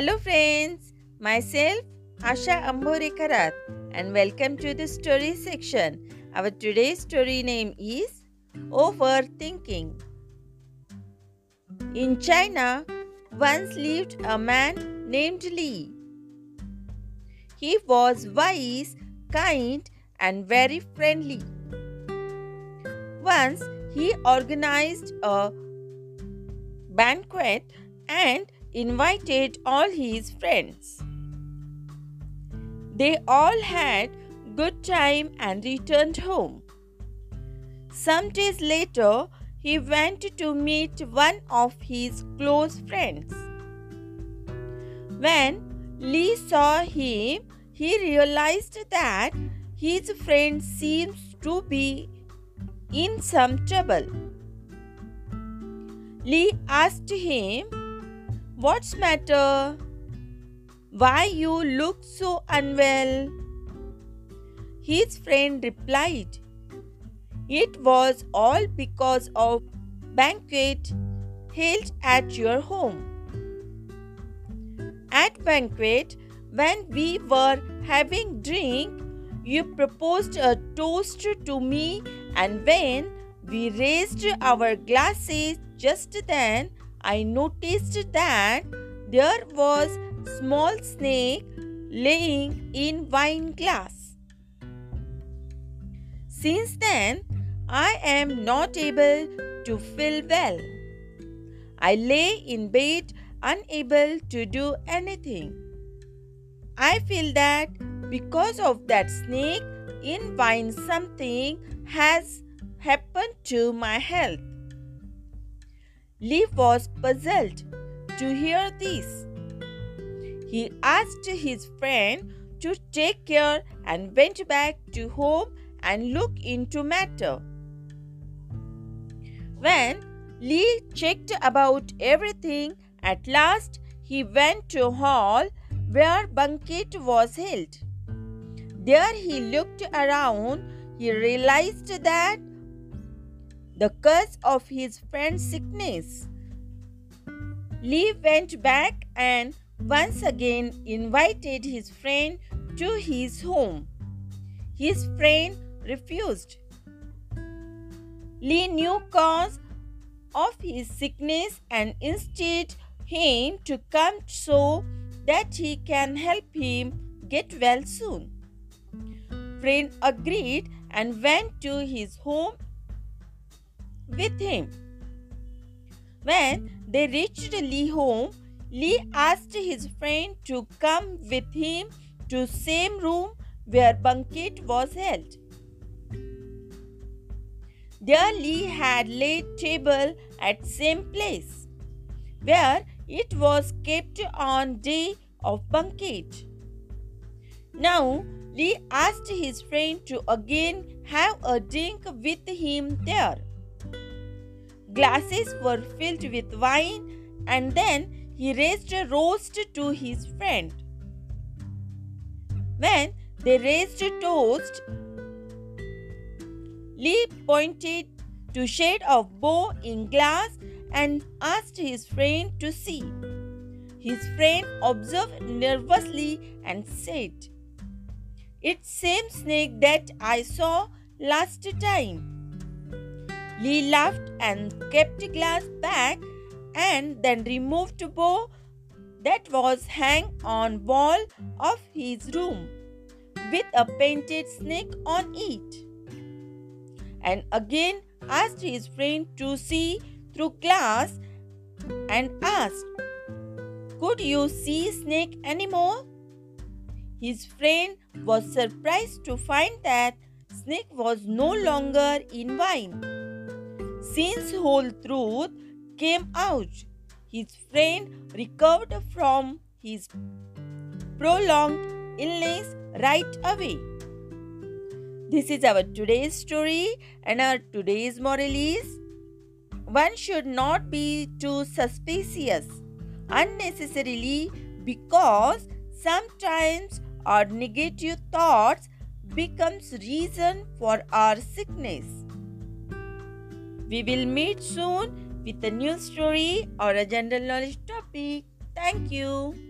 Hello, friends. Myself, Asha Amborekarat and welcome to the story section. Our today's story name is Overthinking. In China, once lived a man named Li. He was wise, kind, and very friendly. Once he organized a banquet and invited all his friends. They all had good time and returned home. Some days later, he went to meet one of his close friends. When Li saw him, he realized that his friend seems to be in some trouble. Li asked him, What's matter? Why you look so unwell? His friend replied, It was all because of banquet held at your home. At banquet, when we were having drink, you proposed a toast to me, and when we raised our glasses just then, I noticed that there was small snake laying in wine glass. Since then, I am not able to feel well. I lay in bed unable to do anything. I feel that because of that snake in wine something has happened to my health. Li was puzzled to hear this. He asked his friend to take care and went back to home and look into matter. When Li checked about everything, at last he went to hall where banquet was held. There he looked around, he realized that the cause of his friend's sickness. Li went back and once again invited his friend to his home. His friend refused. Li knew cause of his sickness and instead him to come so that he can help him get well soon. Friend agreed and went to his home with him. When they reached Li home, Li asked his friend to come with him to same room where banquet was held. There Li had laid table at same place where it was kept on day of banquet. Now Li asked his friend to again have a drink with him there. Glasses were filled with wine, and then he raised a roast to his friend. When they raised a toast, Li pointed to shade of bow in glass and asked his friend to see. His friend observed nervously and said, It's same snake that I saw last time. Li laughed and kept the glass back and then removed a bow that was hang on wall of his room with a painted snake on it. And again asked his friend to see through glass and asked could you see snake anymore? His friend was surprised to find that snake was no longer in wine since whole truth came out, his friend recovered from his prolonged illness right away. This is our today's story, and our today's moral is one should not be too suspicious unnecessarily because sometimes our negative thoughts becomes reason for our sickness we will meet soon with a new story or a general knowledge topic. Thank you.